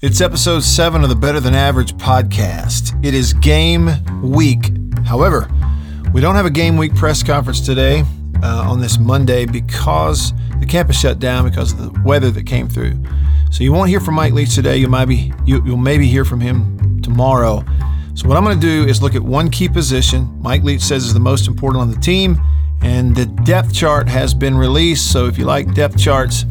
It's episode seven of the Better Than Average podcast. It is game week. However, we don't have a game week press conference today uh, on this Monday because the campus shut down because of the weather that came through. So you won't hear from Mike Leach today. You might be you, you'll maybe hear from him tomorrow. So what I'm going to do is look at one key position Mike Leach says is the most important on the team, and the depth chart has been released. So if you like depth charts,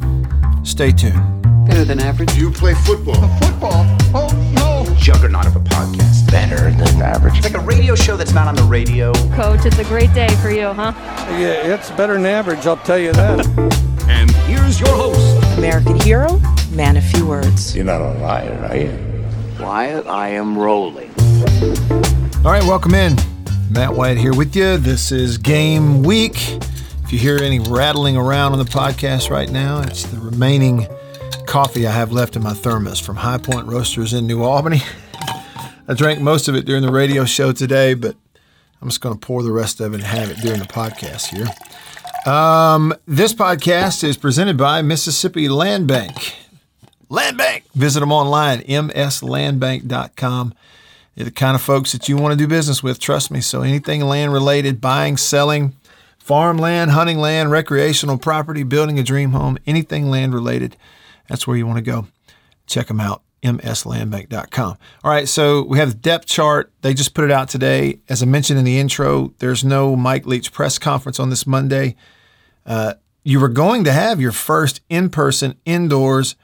stay tuned. Better than average. You play football. Football? Oh, no. Juggernaut of a podcast. Better than average. It's like a radio show that's not on the radio. Coach, it's a great day for you, huh? Yeah, it's better than average, I'll tell you that. And here's your host. American hero, man of few words. You're not a liar, are you? Wyatt, I am rolling. All right, welcome in. Matt White here with you. This is game week. If you hear any rattling around on the podcast right now, it's the remaining coffee I have left in my thermos from High Point Roasters in New Albany. I drank most of it during the radio show today, but I'm just going to pour the rest of it and have it during the podcast here. Um, this podcast is presented by Mississippi Land Bank. Land Bank. Visit them online, mslandbank.com. They're the kind of folks that you want to do business with, trust me. So anything land related, buying, selling, farmland, hunting land, recreational property, building a dream home, anything land related, that's where you want to go. Check them out, mslandbank.com. All right, so we have the depth chart. They just put it out today. As I mentioned in the intro, there's no Mike Leach press conference on this Monday. Uh, you were going to have your first in-person, indoors,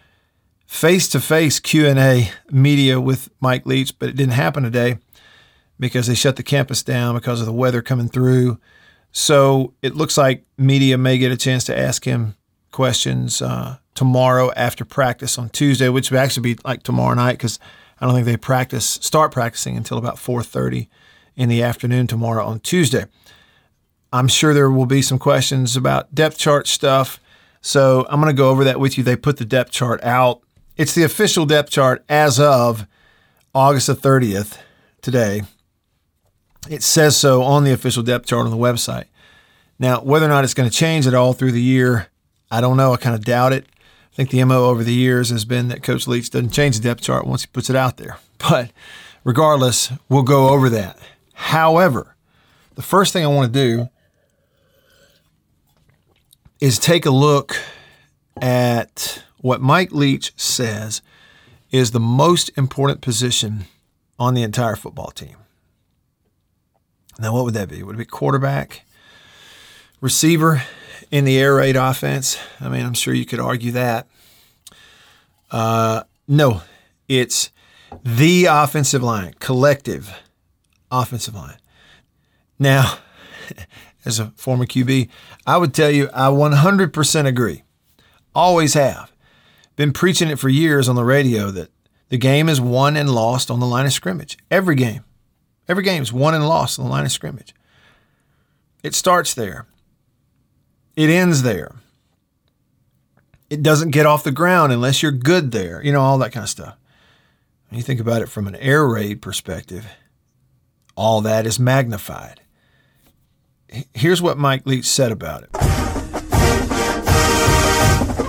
face-to-face Q&A media with Mike Leach, but it didn't happen today because they shut the campus down because of the weather coming through. So it looks like media may get a chance to ask him questions uh, tomorrow after practice on Tuesday, which would actually be like tomorrow night because I don't think they practice start practicing until about 4:30 in the afternoon tomorrow on Tuesday. I'm sure there will be some questions about depth chart stuff, so I'm going to go over that with you. They put the depth chart out. It's the official depth chart as of August the 30th today. It says so on the official depth chart on the website. Now, whether or not it's going to change at all through the year, I don't know. I kind of doubt it. I think the MO over the years has been that Coach Leach doesn't change the depth chart once he puts it out there. But regardless, we'll go over that. However, the first thing I want to do is take a look at what Mike Leach says is the most important position on the entire football team. Now, what would that be? Would it be quarterback, receiver in the air raid offense? I mean, I'm sure you could argue that. Uh, no, it's the offensive line, collective offensive line. Now, as a former QB, I would tell you I 100% agree. Always have. Been preaching it for years on the radio that the game is won and lost on the line of scrimmage. Every game. Every game is won and lost on the line of scrimmage. It starts there. It ends there. It doesn't get off the ground unless you're good there. You know, all that kind of stuff. When you think about it from an air raid perspective, all that is magnified. Here's what Mike Leach said about it.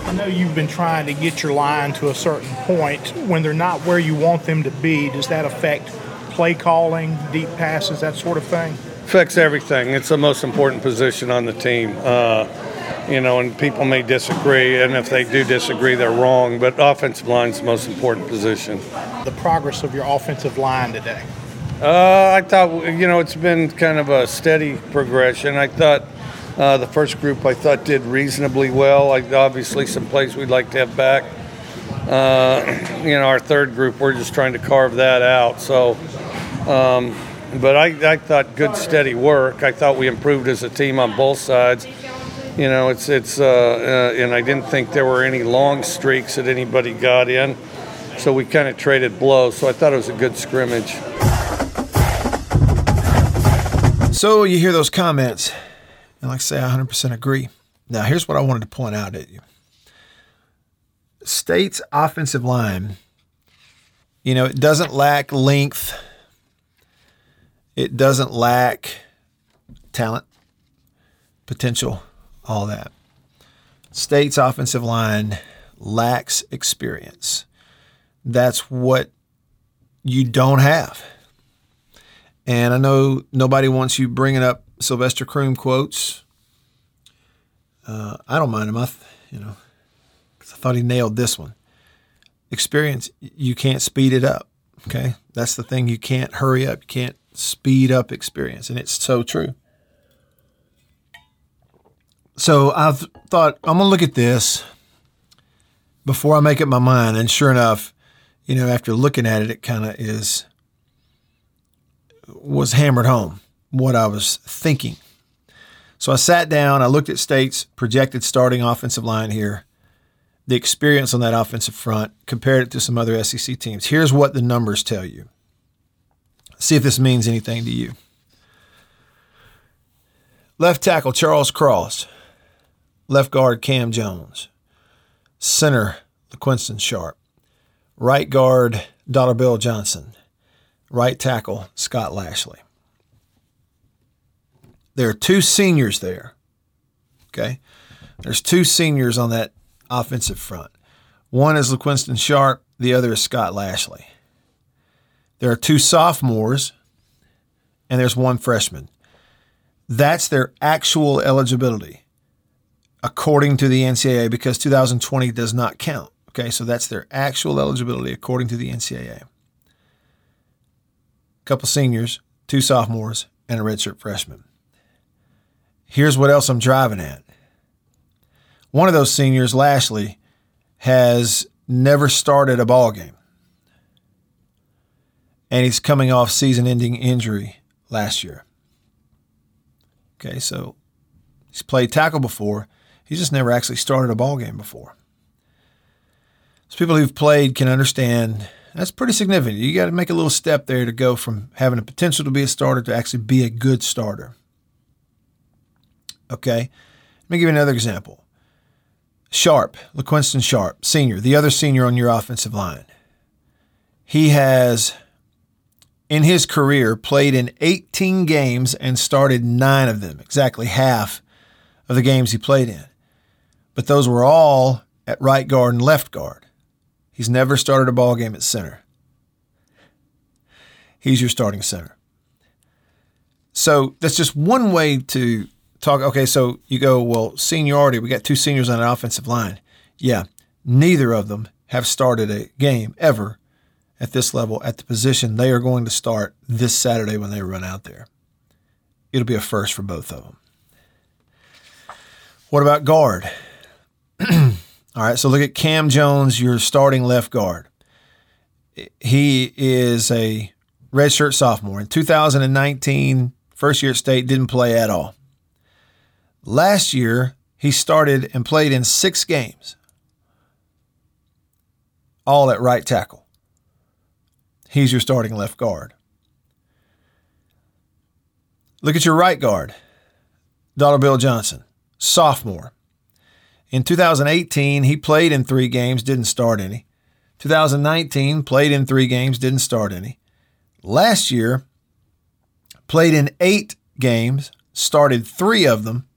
I know you've been trying to get your line to a certain point. When they're not where you want them to be, does that affect play calling, deep passes, that sort of thing? Affects everything. It's the most important position on the team. Uh, you know, and people may disagree, and if they do disagree, they're wrong. But offensive line's the most important position. The progress of your offensive line today. Uh, I thought, you know, it's been kind of a steady progression. I thought uh, the first group I thought did reasonably well. Like obviously some plays we'd like to have back. Uh, you know, our third group we're just trying to carve that out. So, um, but I, I thought good steady work. I thought we improved as a team on both sides. You know, it's it's uh, uh, and I didn't think there were any long streaks that anybody got in. So we kind of traded blows. So I thought it was a good scrimmage. So you hear those comments, and like I say, I 100% agree. Now, here's what I wanted to point out at you State's offensive line, you know, it doesn't lack length, it doesn't lack talent, potential, all that. State's offensive line lacks experience. that's what you don't have. And I know nobody wants you bringing up Sylvester Croom quotes. Uh, I don't mind him. I, th- you know, 'cause I thought he nailed this one. Experience, you can't speed it up. Okay, that's the thing. You can't hurry up. You can't speed up experience, and it's so true. So I've thought I'm gonna look at this before I make up my mind, and sure enough, you know, after looking at it, it kind of is was hammered home what I was thinking. So I sat down, I looked at State's projected starting offensive line here, the experience on that offensive front, compared it to some other SEC teams. Here's what the numbers tell you. See if this means anything to you. Left tackle Charles Cross, left guard Cam Jones, center LaQuinston Sharp, right guard Dollar Bill Johnson, right tackle Scott Lashley. There are two seniors there. Okay. There's two seniors on that offensive front. One is LaQuinston Sharp, the other is Scott Lashley. There are two sophomores, and there's one freshman. That's their actual eligibility according to the NCAA because 2020 does not count. Okay, so that's their actual eligibility according to the NCAA. A couple seniors, two sophomores, and a redshirt freshman. Here's what else I'm driving at. One of those seniors, Lashley, has never started a ball game. And he's coming off season-ending injury last year. Okay, so he's played tackle before. He's just never actually started a ball game before. So people who've played can understand that's pretty significant. You got to make a little step there to go from having a potential to be a starter to actually be a good starter. Okay, let me give you another example. Sharp, LaQuinston Sharp, senior, the other senior on your offensive line. He has, in his career, played in 18 games and started nine of them, exactly half of the games he played in. But those were all at right guard and left guard. He's never started a ball game at center. He's your starting center. So that's just one way to talk. Okay, so you go, well, seniority, we got two seniors on an offensive line. Yeah, neither of them have started a game ever at this level at the position they are going to start this Saturday when they run out there. It'll be a first for both of them. What about guard? All right, so look at Cam Jones, your starting left guard. He is a redshirt sophomore. In 2019, first year at state, didn't play at all. Last year, he started and played in six games, all at right tackle. He's your starting left guard. Look at your right guard, Dollar Bill Johnson, sophomore. In 2018, he played in three games, didn't start any. 2019, played in three games, didn't start any. Last year, played in eight games, started three of them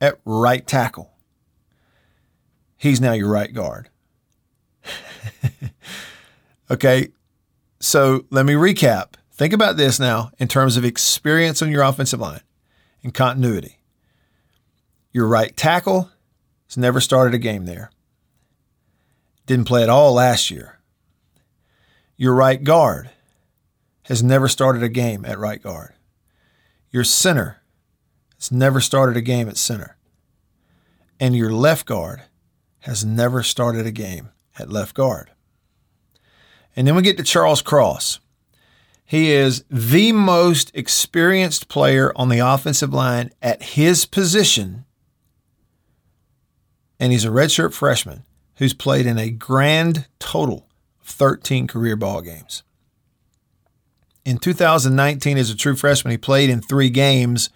at right tackle. He's now your right guard. okay, so let me recap. Think about this now in terms of experience on your offensive line and continuity. Your right tackle has never started a game there. Didn't play at all last year. Your right guard has never started a game at right guard. Your center has never started a game at center. And your left guard has never started a game at left guard. And then we get to Charles Cross. He is the most experienced player on the offensive line at his position. And he's a redshirt freshman who's played in a grand total of 13 career ball games. In 2019, as a true freshman, he played in three games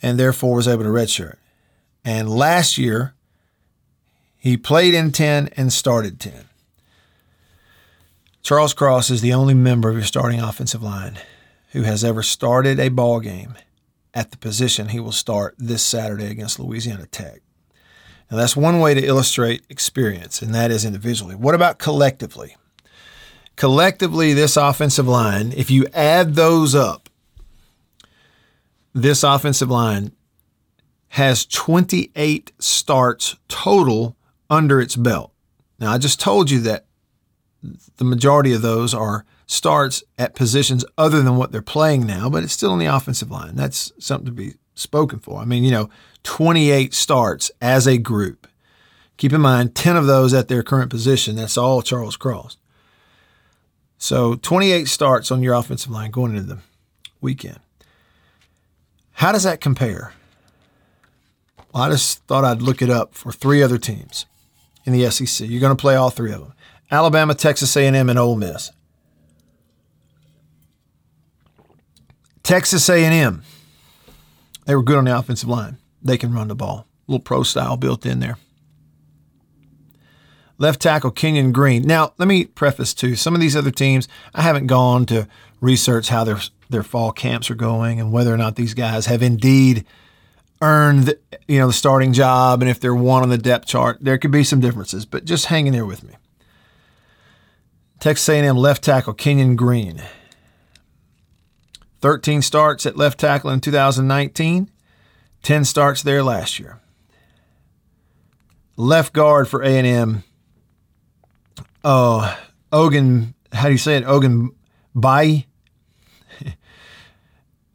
and therefore was able to redshirt. And last year, he played in 10 and started 10. Charles Cross is the only member of your starting offensive line who has ever started a ball game at the position he will start this Saturday against Louisiana Tech. Now, that's one way to illustrate experience, and that is individually. What about collectively? Collectively, this offensive line, if you add those up, this offensive line has 28 starts total under its belt. Now, I just told you that the majority of those are starts at positions other than what they're playing now, but it's still in the offensive line. That's something to be spoken for. I mean, you know, 28 starts as a group. Keep in mind, 10 of those at their current position. That's all Charles Cross. So 28 starts on your offensive line going into the weekend. How does that compare? Well, I just thought I'd look it up for three other teams in the SEC. You're going to play all three of them: Alabama, Texas A&M, and Ole Miss. Texas A&M, they were good on the offensive line. They can run the ball. A little pro style built in there. Left tackle Kenyon Green. Now, let me preface too. Some of these other teams, I haven't gone to research how their their fall camps are going and whether or not these guys have indeed earned, you know, the starting job and if they're one on the depth chart. There could be some differences, but just hang in there with me. Texas A&M left tackle Kenyon Green. 13 starts at left tackle in 2019, 10 starts there last year. Left guard for A&M, oh, Ogun, how do you say it? Ogan Bai?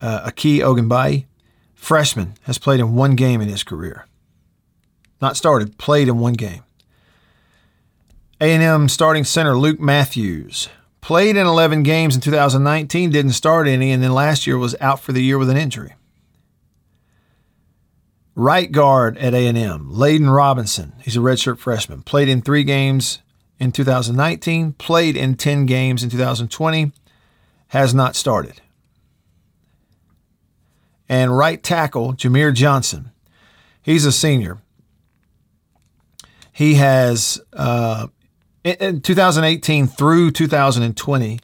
uh, Aki Ogan Bai, freshman, has played in one game in his career. Not started, played in one game. A&M starting center Luke Matthews, Played in 11 games in 2019, didn't start any, and then last year was out for the year with an injury. Right guard at A&M, Layden Robinson. He's a redshirt freshman. Played in three games in 2019, played in 10 games in 2020, has not started. And right tackle, Jahmir Johnson. He's a senior. He has uh, in 2018 through 2020,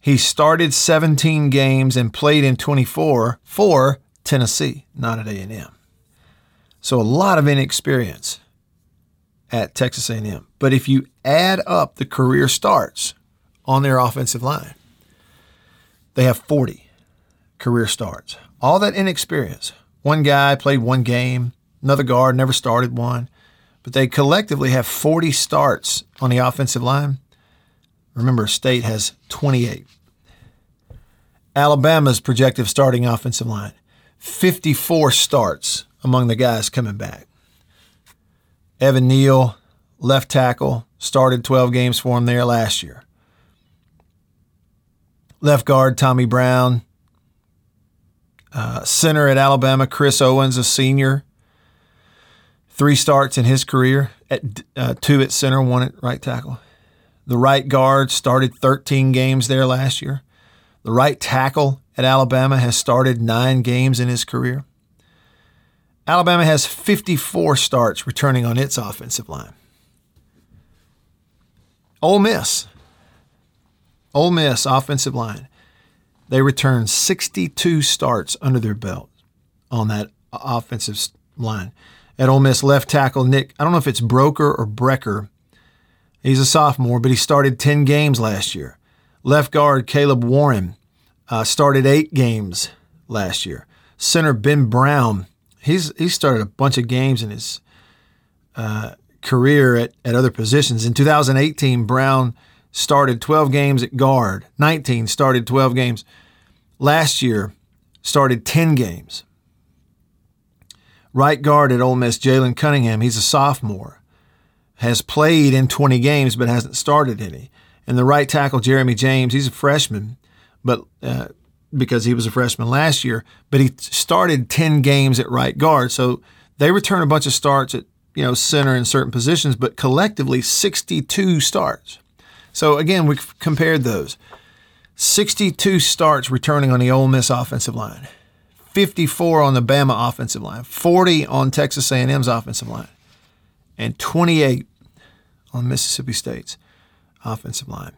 he started 17 games and played in 24 for Tennessee, not at A&M. So a lot of inexperience at Texas A&M. But if you add up the career starts on their offensive line, they have 40 career starts. All that inexperience. One guy played one game, another guard never started one but they collectively have 40 starts on the offensive line. Remember, State has 28. Alabama's projected starting offensive line, 54 starts among the guys coming back. Evan Neal, left tackle, started 12 games for him there last year. Left guard, Tommy Brown. Uh, center at Alabama, Chris Owens, a senior, Three starts in his career at uh, two at center, one at right tackle. The right guard started 13 games there last year. The right tackle at Alabama has started nine games in his career. Alabama has 54 starts returning on its offensive line. Ole Miss, Ole Miss offensive line, they return 62 starts under their belt on that offensive line at Ole Miss left tackle Nick. I don't know if it's Broeker or Brecker. He's a sophomore, but he started 10 games last year. Left guard Caleb Warren uh, started eight games last year. Center Ben Brown, he's he started a bunch of games in his uh, career at, at other positions. In 2018, Brown started 12 games at guard. 19 started 12 games. Last year, started 10 games. Right guard at Ole Miss, Jalen Cunningham, he's a sophomore, has played in 20 games but hasn't started any. And the right tackle, Jeremy James, he's a freshman, but uh, because he was a freshman last year, but he started 10 games at right guard. So they return a bunch of starts at you know center in certain positions, but collectively 62 starts. So again, we compared those. 62 starts returning on the Ole Miss offensive line. 54 on the Bama offensive line, 40 on Texas A&M's offensive line, and 28 on Mississippi State's offensive line.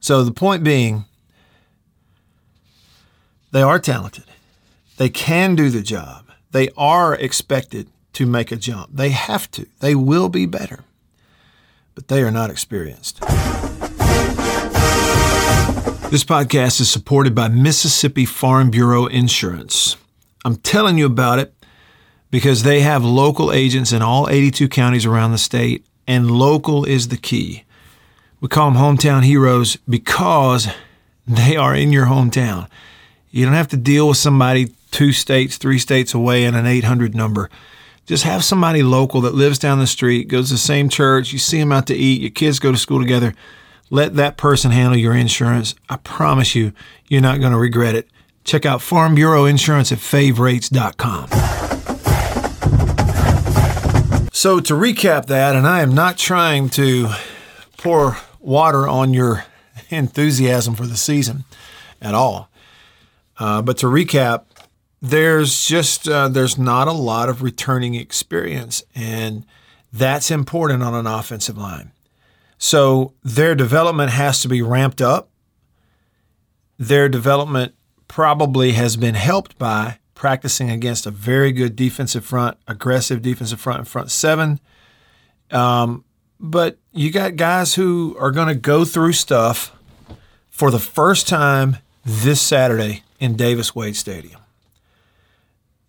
So the point being, they are talented. They can do the job. They are expected to make a jump. They have to. They will be better. But they are not experienced. This podcast is supported by Mississippi Farm Bureau Insurance. I'm telling you about it because they have local agents in all 82 counties around the state, and local is the key. We call them hometown heroes because they are in your hometown. You don't have to deal with somebody two states, three states away in an 800 number. Just have somebody local that lives down the street, goes to the same church, you see them out to eat, your kids go to school together. Let that person handle your insurance. I promise you, you're not going to regret it. Check out Farm Bureau Insurance at favrates.com. So, to recap that, and I am not trying to pour water on your enthusiasm for the season at all. Uh, but to recap, there's just uh, there's not a lot of returning experience, and that's important on an offensive line. So their development has to be ramped up. Their development probably has been helped by practicing against a very good defensive front, aggressive defensive front and front seven. Um, but you got guys who are going to go through stuff for the first time this Saturday in Davis Wade Stadium.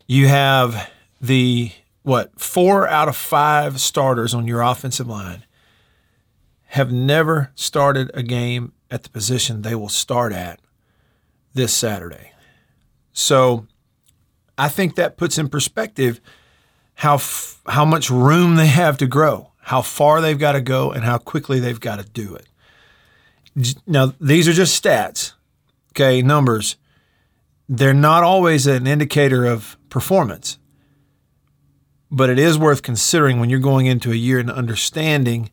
You have the what four out of five starters on your offensive line have never started a game at the position they will start at this Saturday. So I think that puts in perspective how f- how much room they have to grow, how far they've got to go, and how quickly they've got to do it. Now these are just stats, okay, numbers. They're not always an indicator of performance, but it is worth considering when you're going into a year and understanding.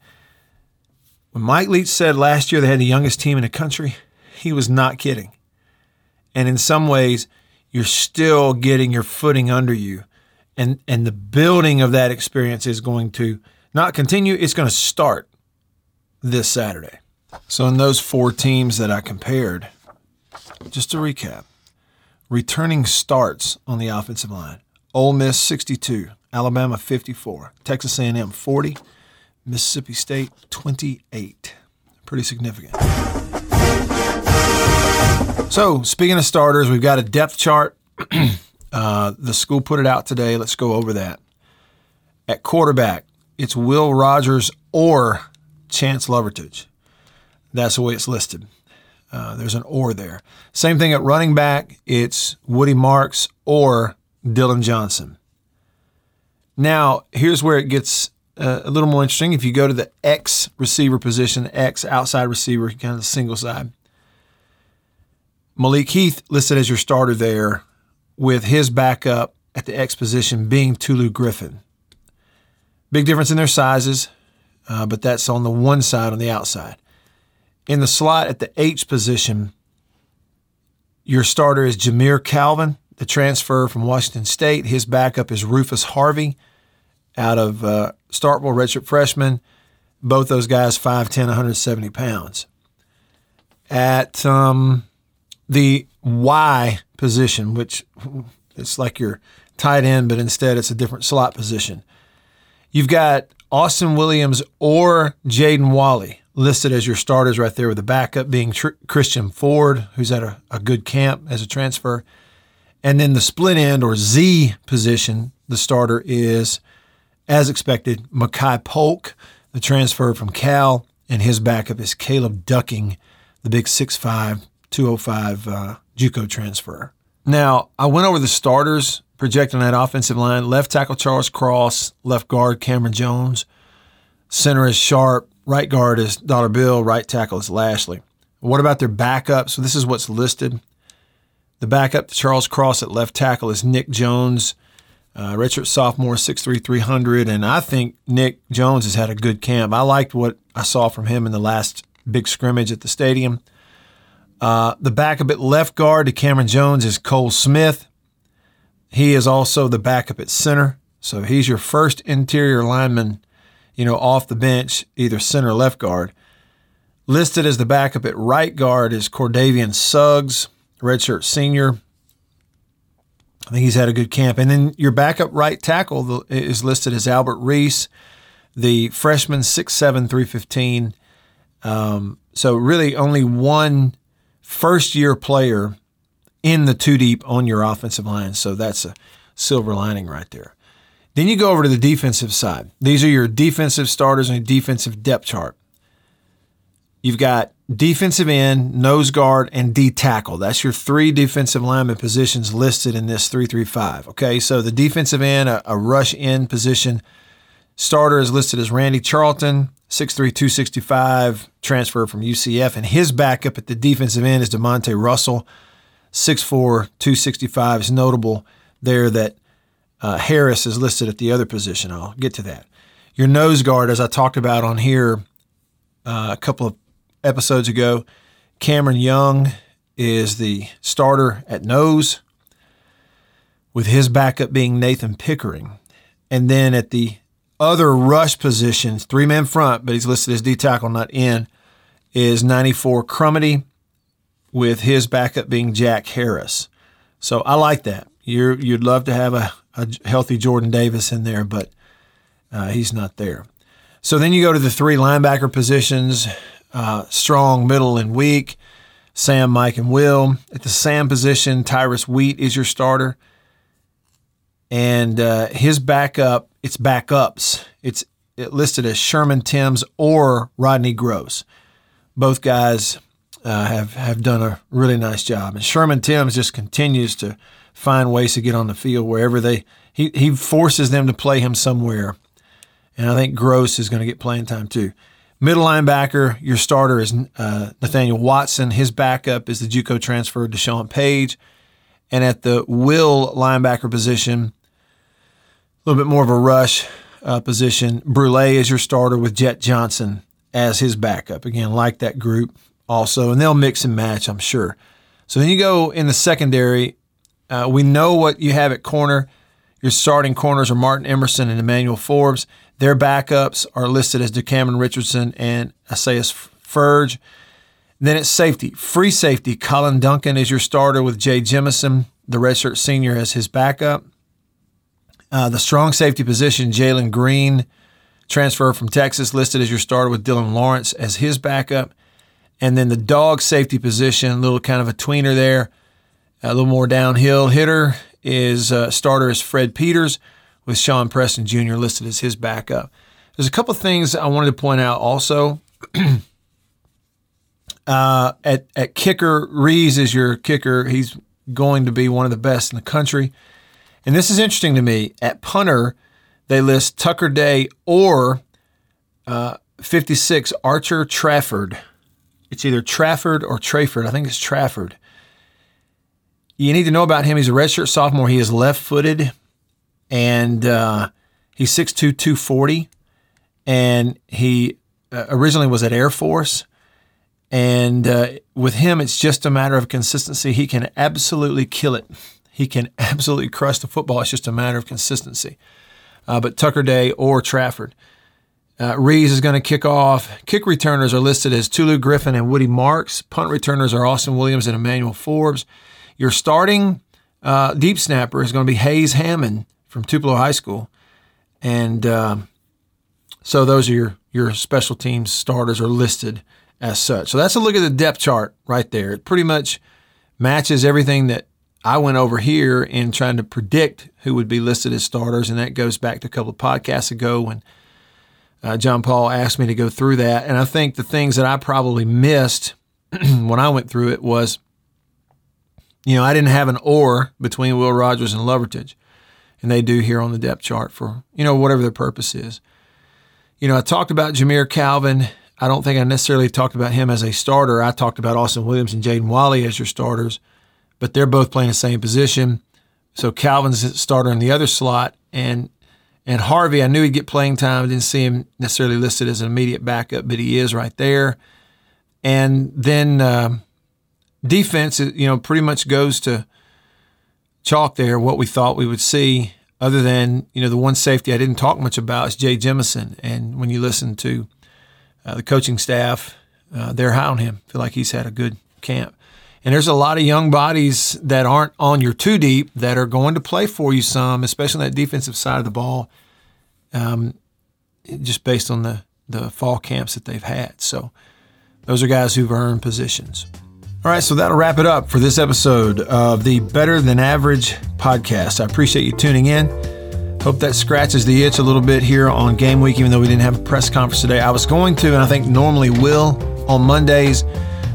When Mike Leach said last year they had the youngest team in the country, he was not kidding. And in some ways, you're still getting your footing under you. And, and the building of that experience is going to not continue, it's going to start this Saturday. So, in those four teams that I compared, just to recap, returning starts on the offensive line Ole Miss 62, Alabama 54, Texas A&M 40, Mississippi State 28. Pretty significant. So, speaking of starters, we've got a depth chart. uh, the school put it out today. Let's go over that. At quarterback, it's Will Rogers or Chance Lovertich. That's the way it's listed. Uh, there's an or there. Same thing at running back, it's Woody Marks or Dylan Johnson. Now, here's where it gets uh, a little more interesting. If you go to the X receiver position, X outside receiver, kind of single side, Malik Heath listed as your starter there, with his backup at the X position being Tulu Griffin. Big difference in their sizes, uh, but that's on the one side on the outside. In the slot at the H position, your starter is Jamire Calvin, the transfer from Washington State. His backup is Rufus Harvey out of uh, Starkville, redshirt freshman. Both those guys 5'10, 170 pounds. At um, the Y position, which it's like your tight end, but instead it's a different slot position. You've got Austin Williams or Jaden Walley listed as your starters right there, with the backup being Tr- Christian Ford, who's at a, a good camp as a transfer. And then the split end or Z position, the starter is, as expected, Makai Polk, the transfer from Cal, and his backup is Caleb Ducking, the big 6'5, 205 uh, JUCO transfer. Now, I went over the starters projecting that offensive line. Left tackle Charles Cross, left guard Cameron Jones, center is Sharp, right guard is Dollar Bill, right tackle is Lashley. What about their backup? So this is what's listed. The backup to Charles Cross at left tackle is Nick Jones, uh, redshirt sophomore, 6'3", 300. And I think Nick Jones has had a good camp. I liked what I saw from him in the last big scrimmage at the stadium. Uh, the backup at left guard to Cameron Jones is Cole Smith. He is also the backup at center. So he's your first interior lineman, you know, off the bench, either center or left guard. Listed as the backup at right guard is Cordavian Suggs, redshirt senior. I think he's had a good camp. And then your backup right tackle is listed as Albert Reese, the freshman, 6'7, 315. Um, so really only one first year player in the two deep on your offensive line. So that's a silver lining right there. Then you go over to the defensive side. These are your defensive starters and defensive depth chart. You've got defensive end, nose guard, and D tackle. That's your three defensive lineman positions listed in this 335. Okay, so the defensive end, a, a rush end position, starter is listed as Randy Charlton, 6'3, 265, transfer from UCF, and his backup at the defensive end is DeMonte Russell, 6'4, 265. It's notable there that uh, Harris is listed at the other position. I'll get to that. Your nose guard, as I talked about on here uh, a couple of episodes ago, Cameron Young is the starter at nose, with his backup being Nathan Pickering. And then at the other rush positions, three man front, but he's listed as D tackle, not in, is 94 Crumedy, with his backup being Jack Harris. So I like that. You're, you'd love to have a, a healthy Jordan Davis in there, but uh, he's not there. So then you go to the three linebacker positions uh, strong, middle, and weak. Sam, Mike, and Will. At the Sam position, Tyrus Wheat is your starter. And uh, his backup, it's backups. It's listed as Sherman Timms or Rodney Groce. Both guys uh, have, have done a really nice job. And Sherman Timms just continues to find ways to get on the field wherever they, he, he forces them to play him somewhere. And I think Groce is going to get playing time too. Middle linebacker, your starter is uh, Nathaniel Watson. His backup is the JUCO transfer Deshaun Page. And at the will linebacker position, a little bit more of a rush uh, position. Brule is your starter with Jet Johnson as his backup. Again, like that group also. And they'll mix and match, I'm sure. So then you go in the secondary. Uh, we know what you have at corner. Your starting corners are Martin Emerson and Emmanuel Forbes. Their backups are listed as DeCameron Richardson and Esaias Furdge. Then it's safety. Free safety, Colin Duncan is your starter with Jay Jemison, the redshirt senior, as his backup. Uh, the strong safety position, Jalen Green, transfer from Texas, listed as your starter with Dylan Lawrence as his backup. And then the dog safety position, a little kind of a tweener there, a little more downhill hitter is uh, starter is Fred Peters with Sean Preston Jr. listed as his backup. There's a couple things I wanted to point out also. uh, at at kicker, Rees is your kicker. He's going to be one of the best in the country. And this is interesting to me. At punter, they list Tucker Day or uh, 56 Archer Trafford. It's either Trafford or Trafford. I think it's Trafford. You need to know about him. He's a redshirt sophomore. He is left footed and uh, he's 6'2", 240, and he uh, originally was at Air Force. And uh, with him, it's just a matter of consistency. He can absolutely kill it. He can absolutely crush the football. It's just a matter of consistency. Uh, but Tucker Day or Trafford. Uh, is going to kick off. Kick returners are listed as Tulu Griffin and Woody Marks. Punt returners are Austin Williams and Emmanuel Forbes. Your starting uh, deep snapper is going to be Hayes Hammond from Tupelo High School, and uh, so those are your your special teams starters are listed as such. So that's a look at the depth chart right there. It pretty much matches everything that I went over here in trying to predict who would be listed as starters, and that goes back to a couple of podcasts ago when uh, John Paul asked me to go through that. And I think the things that I probably missed when I went through it was, you know, I didn't have an or between Will Rogers and Lovertich and they do here on the depth chart for, you know, whatever their purpose is. You know, I talked about Jamire Calvin. I don't think I necessarily talked about him as a starter. I talked about Austin Williams and Jaden Walley as your starters, but they're both playing the same position. So Calvin's a starter in the other slot, and and Harvey, I knew he'd get playing time. I didn't see him necessarily listed as an immediate backup, but he is right there. And then uh, defense, you know, pretty much goes to chalk there what we thought we would see, other than you know the one safety I didn't talk much about is Jay Jemison, and when you listen to uh, the coaching staff, uh, they're high on him. Feel like he's had a good camp. And there's a lot of young bodies that aren't on your two deep that are going to play for you some, especially on that defensive side of the ball, um, just based on the, the fall camps that they've had. So those are guys who've earned positions. All right, so that'll wrap it up for this episode of the Better Than Average podcast. I appreciate you tuning in. Hope that scratches the itch a little bit here on game week, even though we didn't have a press conference today. I was going to, and I think normally will on Mondays,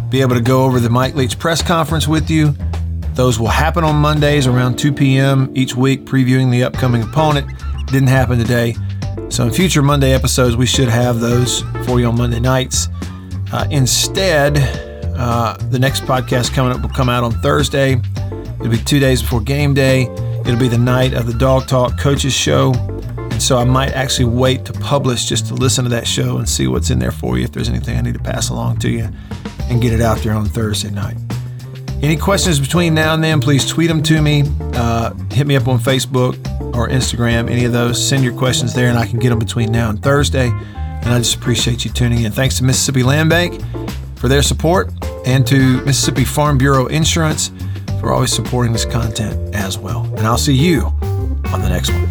be able to go over the Mike Leach press conference with you. Those will happen on Mondays around 2 p.m. each week, previewing the upcoming opponent. Didn't happen today. So in future Monday episodes, we should have those for you on Monday nights. Uh, instead, uh, the next podcast coming up will come out on Thursday. It'll be two days before game day. It'll be the night of the Dog Talk Coaches Show. And so I might actually wait to publish just to listen to that show and see what's in there for you if there's anything I need to pass along to you and get it out there on Thursday night. Any questions between now and then, please tweet them to me. Uh, hit me up on Facebook or Instagram, any of those. Send your questions there and I can get them between now and Thursday. And I just appreciate you tuning in. Thanks to Mississippi Land Bank for their support and to Mississippi Farm Bureau Insurance for always supporting this content as well. And I'll see you on the next one.